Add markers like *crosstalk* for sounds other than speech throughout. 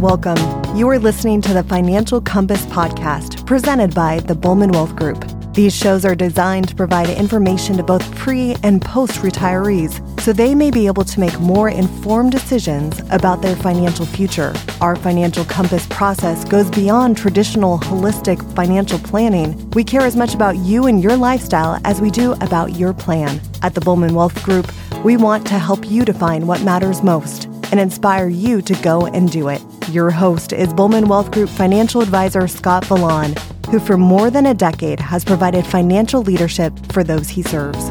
Welcome. You are listening to the Financial Compass podcast presented by the Bulman Wealth Group. These shows are designed to provide information to both pre and post retirees so they may be able to make more informed decisions about their financial future. Our Financial Compass process goes beyond traditional holistic financial planning. We care as much about you and your lifestyle as we do about your plan. At the Bulman Wealth Group, we want to help you define what matters most and inspire you to go and do it. Your host is Bulman Wealth Group financial advisor Scott Vallon who for more than a decade has provided financial leadership for those he serves.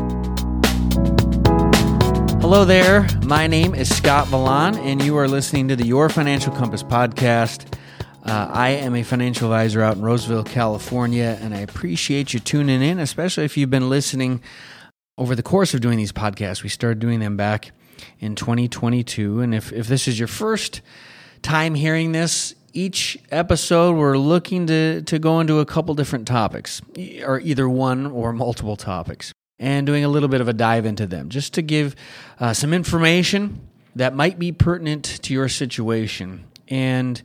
Hello there. My name is Scott Vallon, and you are listening to the Your Financial Compass podcast. Uh, I am a financial advisor out in Roseville, California, and I appreciate you tuning in, especially if you've been listening over the course of doing these podcasts. We started doing them back in 2022. And if, if this is your first time hearing this, each episode we're looking to, to go into a couple different topics, or either one or multiple topics, and doing a little bit of a dive into them just to give uh, some information that might be pertinent to your situation. And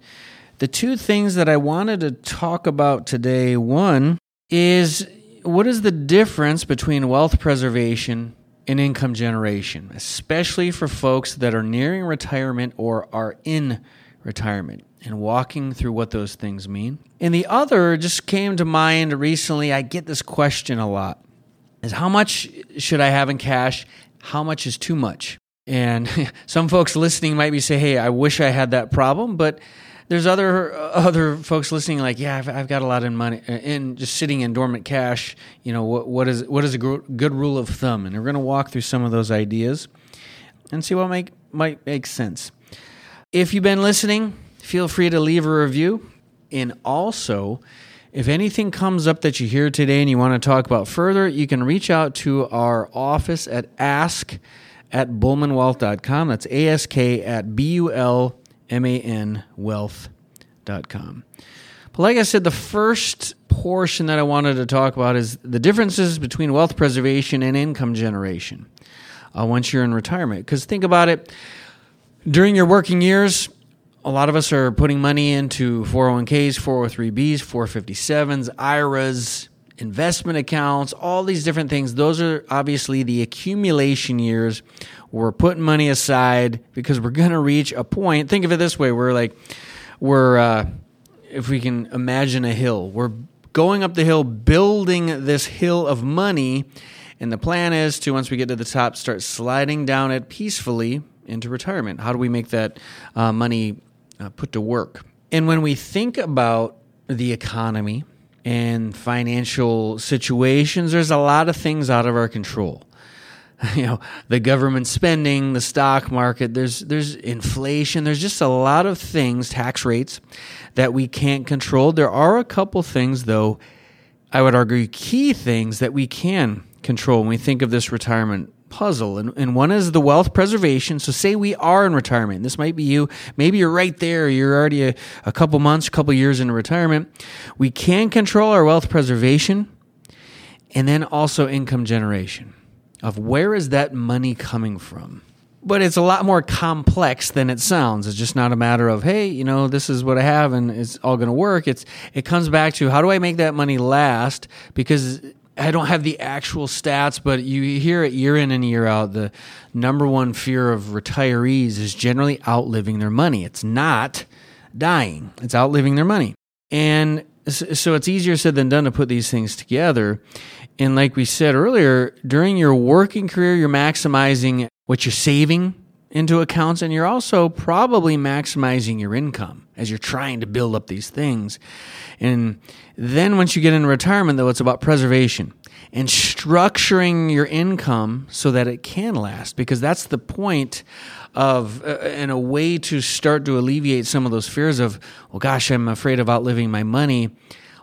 the two things that I wanted to talk about today one is what is the difference between wealth preservation and income generation, especially for folks that are nearing retirement or are in retirement and walking through what those things mean. And the other just came to mind recently. I get this question a lot is how much should I have in cash? How much is too much? And *laughs* some folks listening might be say, "Hey, I wish I had that problem," but there's other *laughs* other folks listening like, "Yeah, I've, I've got a lot in money uh, in just sitting in dormant cash." You know, what what is what is a good rule of thumb? And we're going to walk through some of those ideas and see what make might make sense. If you've been listening, feel free to leave a review. And also, if anything comes up that you hear today and you want to talk about further, you can reach out to our office at ask at bulmanwealth.com. That's ask at B U L M A N wealth.com. But like I said, the first portion that I wanted to talk about is the differences between wealth preservation and income generation uh, once you're in retirement. Because think about it during your working years, a lot of us are putting money into 401ks, 403bs, 457s, IRAs, investment accounts, all these different things. Those are obviously the accumulation years. We're putting money aside because we're going to reach a point. Think of it this way we're like, we're, uh, if we can imagine a hill, we're going up the hill, building this hill of money. And the plan is to, once we get to the top, start sliding down it peacefully into retirement. How do we make that uh, money uh, put to work. And when we think about the economy and financial situations, there's a lot of things out of our control. *laughs* You know, the government spending, the stock market, there's there's inflation, there's just a lot of things, tax rates that we can't control. There are a couple things though, I would argue key things that we can control when we think of this retirement puzzle. And, and one is the wealth preservation. So, say we are in retirement. This might be you. Maybe you're right there. You're already a, a couple months, a couple years in retirement. We can control our wealth preservation and then also income generation of where is that money coming from? But it's a lot more complex than it sounds. It's just not a matter of, hey, you know, this is what I have and it's all going to work. It's it comes back to how do I make that money last? Because I don't have the actual stats, but you hear it year in and year out. The number one fear of retirees is generally outliving their money. It's not dying, it's outliving their money. And so it's easier said than done to put these things together. And like we said earlier, during your working career, you're maximizing what you're saving into accounts and you're also probably maximizing your income as you're trying to build up these things. And then once you get into retirement, though, it's about preservation and structuring your income so that it can last because that's the point of uh, and a way to start to alleviate some of those fears of well gosh i'm afraid of outliving my money.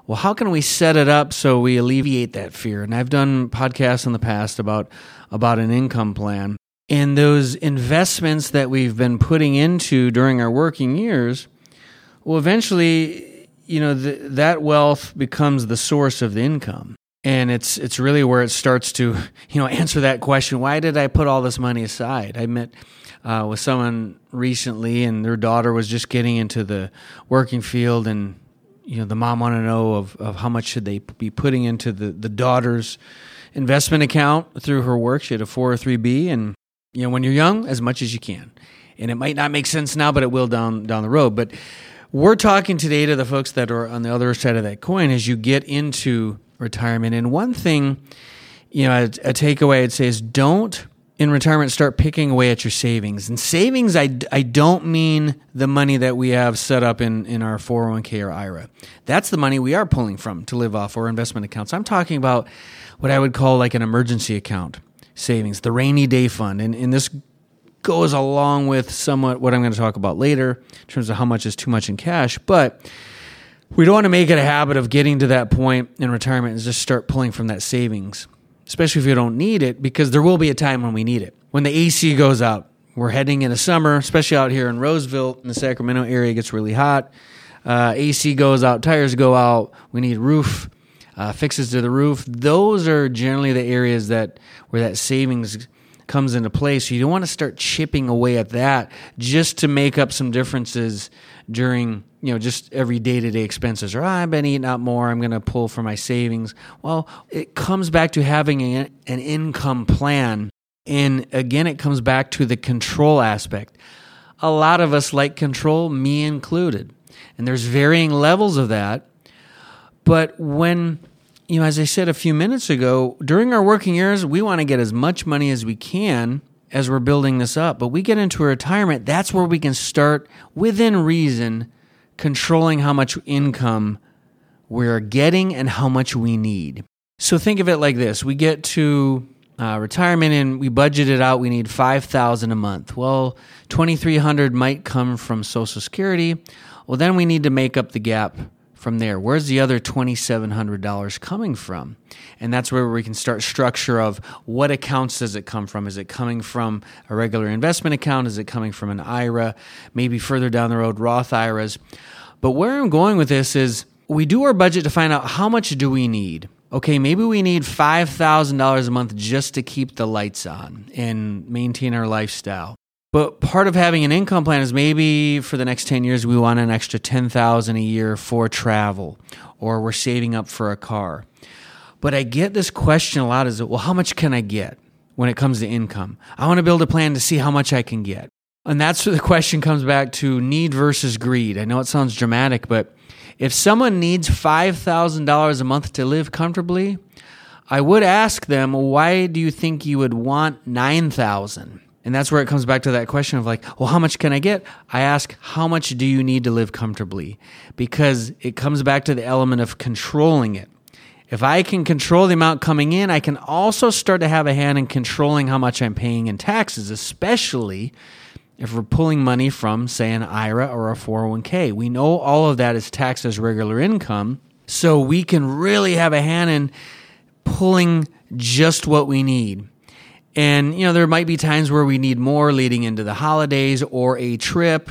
Well how can we set it up so we alleviate that fear? And i've done podcasts in the past about about an income plan and those investments that we've been putting into during our working years, well, eventually, you know, the, that wealth becomes the source of the income. And it's it's really where it starts to, *laughs* you know, answer that question, why did I put all this money aside? I met uh, with someone recently, and their daughter was just getting into the working field, and you know the mom wanted to know of, of how much should they be putting into the the daughter's investment account through her work. She had a 403b, and you know when you're young, as much as you can. And it might not make sense now, but it will down down the road. But we're talking today to the folks that are on the other side of that coin as you get into retirement. And one thing, you know, a, a takeaway I'd say is don't in retirement start picking away at your savings. And savings, I, I don't mean the money that we have set up in, in our 401k or IRA. That's the money we are pulling from to live off or investment accounts. I'm talking about what I would call like an emergency account savings, the rainy day fund. And, and this goes along with somewhat what I'm going to talk about later in terms of how much is too much in cash. But we don't want to make it a habit of getting to that point in retirement and just start pulling from that savings, especially if you don't need it, because there will be a time when we need it. When the AC goes out, we're heading into summer, especially out here in Roseville in the Sacramento area, it gets really hot. Uh, AC goes out, tires go out, we need roof uh, fixes to the roof. Those are generally the areas that where that savings comes into play. So you don't want to start chipping away at that just to make up some differences during you know just every day to day expenses. Or oh, I've been eating out more. I'm going to pull from my savings. Well, it comes back to having a, an income plan, and again, it comes back to the control aspect. A lot of us like control, me included, and there's varying levels of that. But when you know, as I said a few minutes ago, during our working years, we want to get as much money as we can as we're building this up. But we get into retirement, that's where we can start within reason controlling how much income we're getting and how much we need. So think of it like this we get to uh, retirement and we budget it out we need 5000 a month well 2300 might come from social security well then we need to make up the gap from there. Where's the other $2,700 coming from? And that's where we can start structure of what accounts does it come from? Is it coming from a regular investment account? Is it coming from an IRA? Maybe further down the road, Roth IRAs. But where I'm going with this is we do our budget to find out how much do we need. Okay, maybe we need $5,000 a month just to keep the lights on and maintain our lifestyle. But part of having an income plan is maybe for the next 10 years we want an extra 10,000 a year for travel or we're saving up for a car. But I get this question a lot is it well how much can I get when it comes to income? I want to build a plan to see how much I can get. And that's where the question comes back to need versus greed. I know it sounds dramatic, but if someone needs $5,000 a month to live comfortably, I would ask them, why do you think you would want 9,000? And that's where it comes back to that question of like, well, how much can I get? I ask, how much do you need to live comfortably? Because it comes back to the element of controlling it. If I can control the amount coming in, I can also start to have a hand in controlling how much I'm paying in taxes, especially if we're pulling money from, say, an IRA or a 401k. We know all of that is taxed as regular income. So we can really have a hand in pulling just what we need. And, you know, there might be times where we need more leading into the holidays or a trip,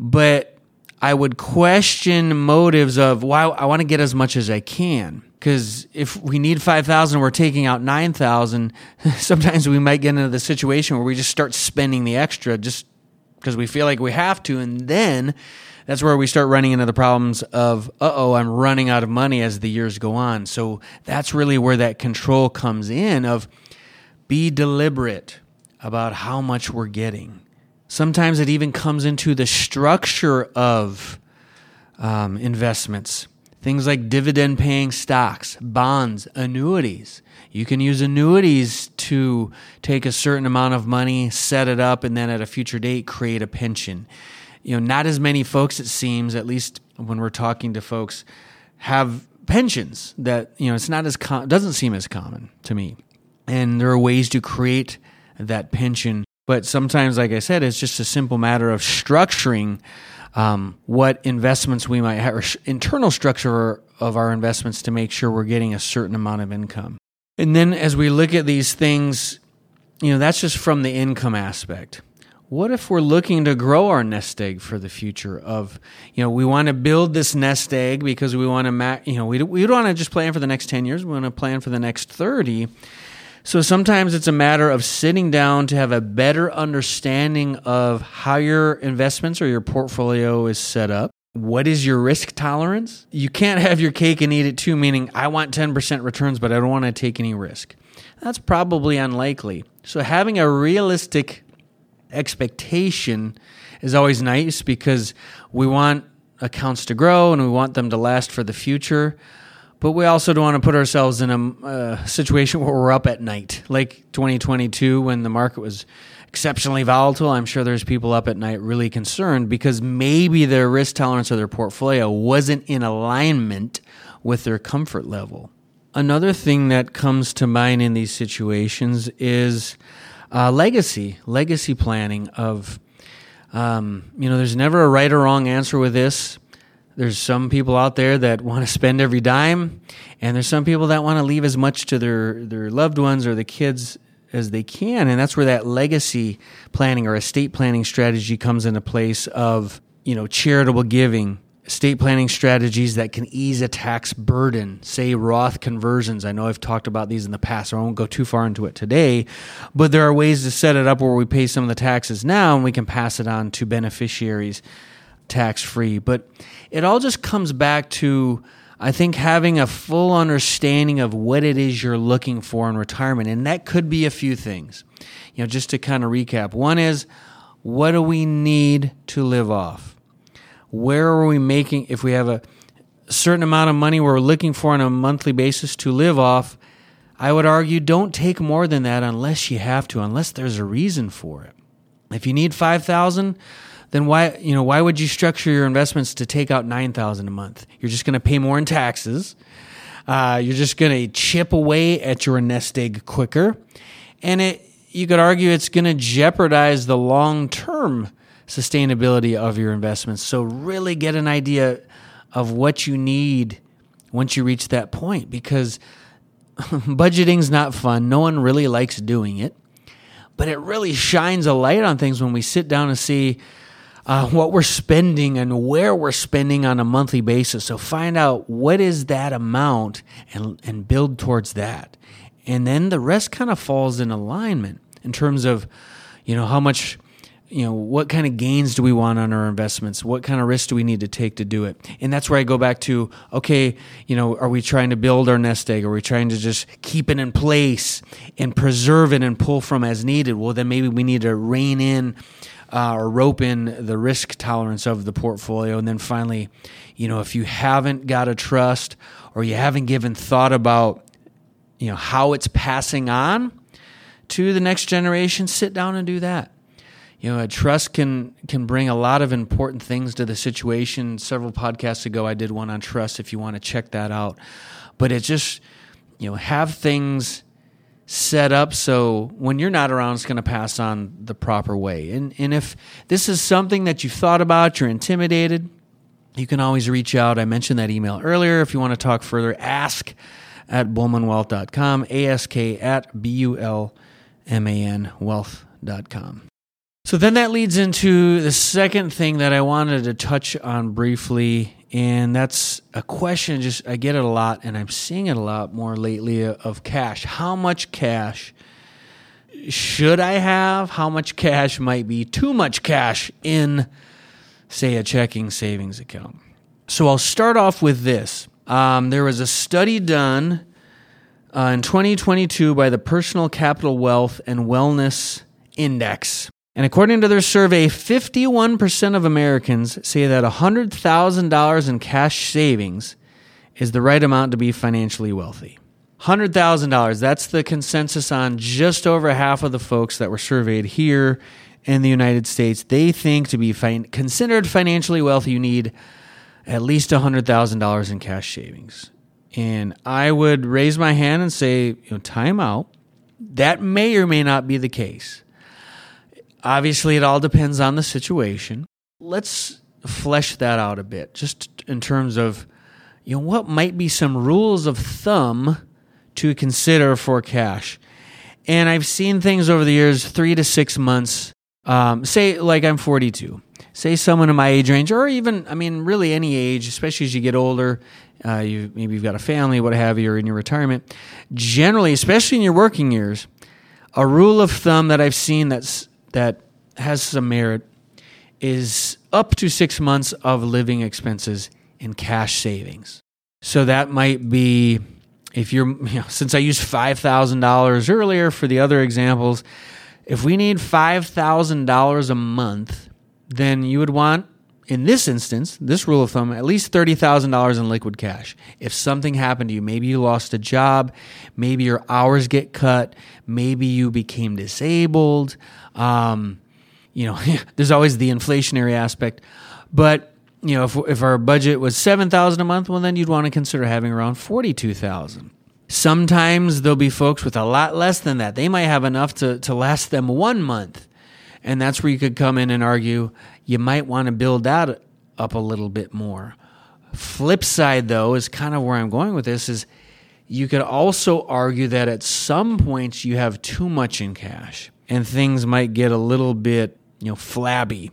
but I would question motives of why I want to get as much as I can. Because if we need 5,000, we're taking out 9,000, *laughs* sometimes we might get into the situation where we just start spending the extra just because we feel like we have to. And then that's where we start running into the problems of, uh oh, I'm running out of money as the years go on. So that's really where that control comes in of, be deliberate about how much we're getting. Sometimes it even comes into the structure of um, investments. Things like dividend paying stocks, bonds, annuities. You can use annuities to take a certain amount of money, set it up, and then at a future date create a pension. You know, not as many folks, it seems, at least when we're talking to folks, have pensions that, you know, it's not as, com- doesn't seem as common to me and there are ways to create that pension. But sometimes, like I said, it's just a simple matter of structuring um, what investments we might have, or internal structure of our investments to make sure we're getting a certain amount of income. And then as we look at these things, you know, that's just from the income aspect. What if we're looking to grow our nest egg for the future of, you know, we want to build this nest egg because we want to, ma- you know, we, we don't want to just plan for the next 10 years. We want to plan for the next 30 So sometimes it's a matter of sitting down to have a better understanding of how your investments or your portfolio is set up. What is your risk tolerance? You can't have your cake and eat it too, meaning I want 10% returns, but I don't want to take any risk. That's probably unlikely. So having a realistic expectation is always nice because we want accounts to grow and we want them to last for the future but we also don't want to put ourselves in a uh, situation where we're up at night, like 2022 when the market was exceptionally volatile. I'm sure there's people up at night really concerned because maybe their risk tolerance of their portfolio wasn't in alignment with their comfort level. Another thing that comes to mind in these situations is uh, legacy, legacy planning of, um, you know, there's never a right or wrong answer with this. There's some people out there that want to spend every dime, and there's some people that want to leave as much to their, their loved ones or the kids as they can. And that's where that legacy planning or estate planning strategy comes into place of, you know, charitable giving, estate planning strategies that can ease a tax burden, say Roth conversions. I know I've talked about these in the past, so I won't go too far into it today, but there are ways to set it up where we pay some of the taxes now and we can pass it on to beneficiaries tax free. But it all just comes back to, I think, having a full understanding of what it is you're looking for in retirement. And that could be a few things. You know, just to kind of recap one is, what do we need to live off? Where are we making, if we have a certain amount of money we're looking for on a monthly basis to live off, I would argue don't take more than that unless you have to, unless there's a reason for it. If you need 5000 then why you know why would you structure your investments to take out nine thousand a month? You're just going to pay more in taxes. Uh, you're just going to chip away at your nest egg quicker, and it you could argue it's going to jeopardize the long term sustainability of your investments. So really get an idea of what you need once you reach that point, because *laughs* budgeting's not fun. No one really likes doing it, but it really shines a light on things when we sit down and see uh, what we're spending and where we're spending on a monthly basis. So find out what is that amount and, and build towards that. And then the rest kind of falls in alignment in terms of, you know, how much, you know, what kind of gains do we want on our investments? What kind of risk do we need to take to do it? And that's where I go back to, okay, you know, are we trying to build our nest egg? Are we trying to just keep it in place and preserve it and pull from as needed? Well, then maybe we need to rein in uh, or rope in the risk tolerance of the portfolio. And then finally, you know, if you haven't got a trust or you haven't given thought about, you know, how it's passing on to the next generation, sit down and do that. You know, a trust can can bring a lot of important things to the situation. Several podcasts ago, I did one on trust. If you want to check that out, but it just you know have things set up so when you're not around, it's going to pass on the proper way. And, and if this is something that you've thought about, you're intimidated, you can always reach out. I mentioned that email earlier. If you want to talk further, ask at bulmanwealth.com, ask at B-U-L-M-A-N wealth.com. So then that leads into the second thing that I wanted to touch on briefly and that's a question just I get it a lot and I'm seeing it a lot more lately of cash. How much cash should I have? How much cash might be too much cash in say a checking savings account? So I'll start off with this. Um, there was a study done uh, in 2022 by the Personal Capital Wealth and Wellness Index. And according to their survey, 51% of Americans say that $100,000 in cash savings is the right amount to be financially wealthy. $100,000, that's the consensus on just over half of the folks that were surveyed here in the United States. They think to be fin- considered financially wealthy, you need at least $100,000 in cash savings. And I would raise my hand and say, you know, time out. That may or may not be the case. Obviously, it all depends on the situation. Let's flesh that out a bit, just in terms of you know what might be some rules of thumb to consider for cash. And I've seen things over the years, three to six months Um, say, like I'm 42. Say someone in my age range, or even, I mean, really any age, especially as you get older, uh, you maybe you've got a family, what have you, or in your retirement. Generally, especially in your working years, a rule of thumb that I've seen that's that has some merit is up to six months of living expenses in cash savings. So that might be if you're, *laughs* you know, since I used $5,000 earlier for the other examples, if we need $5,000 a month, then you would want, in this instance, this rule of thumb, at least $30,000 in liquid cash. If something happened to you, maybe you lost a job, maybe your hours get cut, maybe you became disabled, um, you know, *laughs* there's always the inflationary aspect. But, you know, if, if our budget was 7000 a month, well, then you'd want to consider having around 42000 Sometimes there'll be folks with a lot less than that. They might have enough to, to last them one month. And that's where you could come in and argue you might want to build that up a little bit more. Flip side, though, is kind of where I'm going with this is you could also argue that at some points you have too much in cash and things might get a little bit you know, flabby.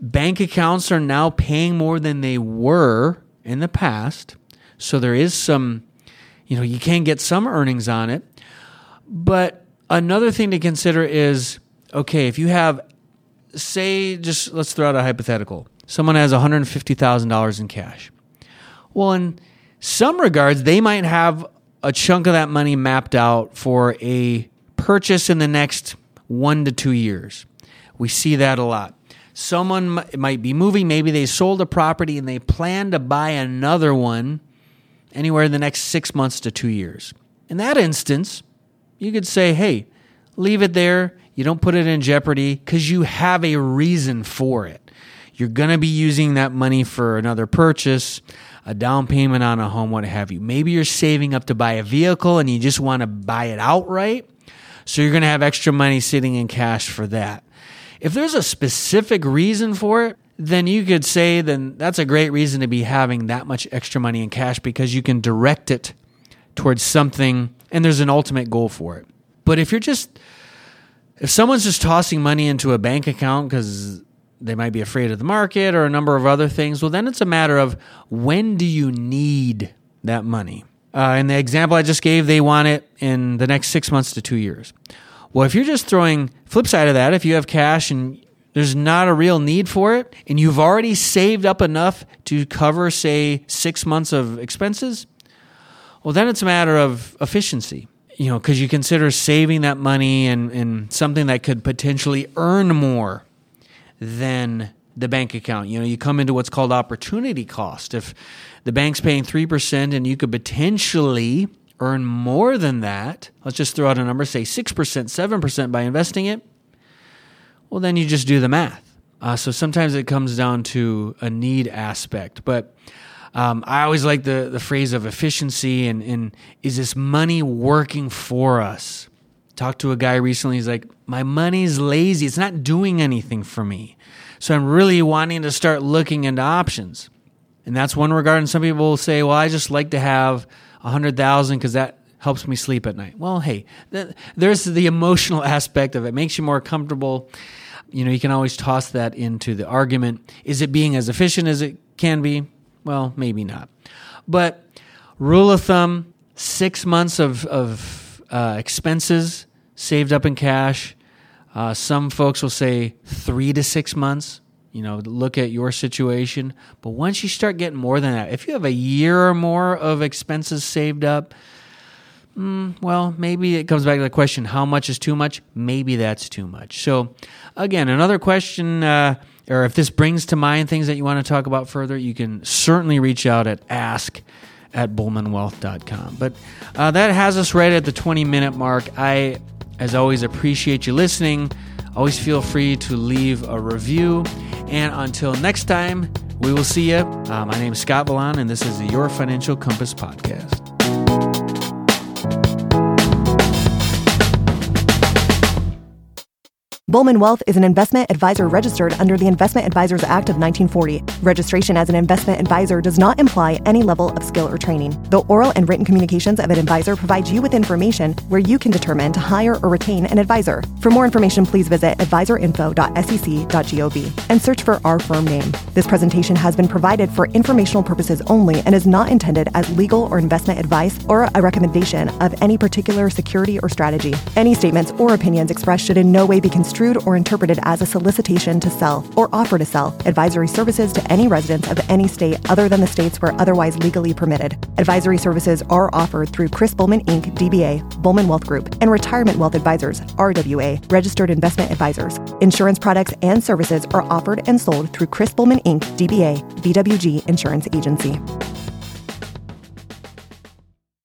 Bank accounts are now paying more than they were in the past. So there is some, you know, you can get some earnings on it. But another thing to consider is okay, if you have, say, just let's throw out a hypothetical someone has $150,000 in cash. Well, in some regards, they might have a chunk of that money mapped out for a purchase in the next one to two years. We see that a lot. Someone might be moving, maybe they sold a property and they plan to buy another one anywhere in the next six months to two years. In that instance, you could say, hey, leave it there. You don't put it in jeopardy because you have a reason for it. You're going to be using that money for another purchase, a down payment on a home, what have you. Maybe you're saving up to buy a vehicle and you just want to buy it outright. So you're going to have extra money sitting in cash for that. If there's a specific reason for it, then you could say then that's a great reason to be having that much extra money in cash because you can direct it towards something and there's an ultimate goal for it. But if you're just if someone's just tossing money into a bank account because they might be afraid of the market or a number of other things, well, then it's a matter of when do you need that money? Uh, in the example I just gave, they want it in the next six months to two years. Well, if you're just throwing flip side of that, if you have cash and there's not a real need for it, and you've already saved up enough to cover, say, six months of expenses, well, then it's a matter of efficiency. You know, because you consider saving that money and, and something that could potentially earn more than the bank account. You know, you come into what's called opportunity cost. If the bank's paying 3% and you could potentially earn more than that, let's just throw out a number, say 6%, 7% by investing it, well, then you just do the math. Uh, so sometimes it comes down to a need aspect. But um, I always like the, the phrase of efficiency and, and is this money working for us? Talked to a guy recently, he's like, My money's lazy. It's not doing anything for me. So I'm really wanting to start looking into options. And that's one regard. And some people will say, Well, I just like to have a hundred thousand because that helps me sleep at night. Well, hey, th- there's the emotional *laughs* aspect of it. Makes you more comfortable. You know, you can always toss that into the argument. Is it being as efficient as it can be? Well, maybe not. But rule of thumb: six months of of uh, expenses saved up in cash. Uh, some folks will say three to six months you know, look at your situation. But once you start getting more than that, if you have a year or more of expenses saved up, mm, well, maybe it comes back to the question how much is too much? Maybe that's too much. So, again, another question, uh, or if this brings to mind things that you want to talk about further, you can certainly reach out at ask at bulmanwealth.com. But uh, that has us right at the 20 minute mark. I, as always, appreciate you listening. Always feel free to leave a review. And until next time, we will see you. Uh, my name is Scott Valon, and this is the Your Financial Compass podcast. Bulman Wealth is an investment advisor registered under the Investment Advisors Act of 1940. Registration as an investment advisor does not imply any level of skill or training. The oral and written communications of an advisor provide you with information where you can determine to hire or retain an advisor. For more information, please visit advisorinfo.sec.gov and search for our firm name. This presentation has been provided for informational purposes only and is not intended as legal or investment advice or a recommendation of any particular security or strategy. Any statements or opinions expressed should in no way be construed or interpreted as a solicitation to sell or offer to sell advisory services to any residents of any state other than the states where otherwise legally permitted. Advisory services are offered through Chris Bulman Inc., DBA, Bulman Wealth Group, and Retirement Wealth Advisors, RWA, registered investment advisors. Insurance products and services are offered and sold through Chris Bulman Inc., DBA, BWG Insurance Agency.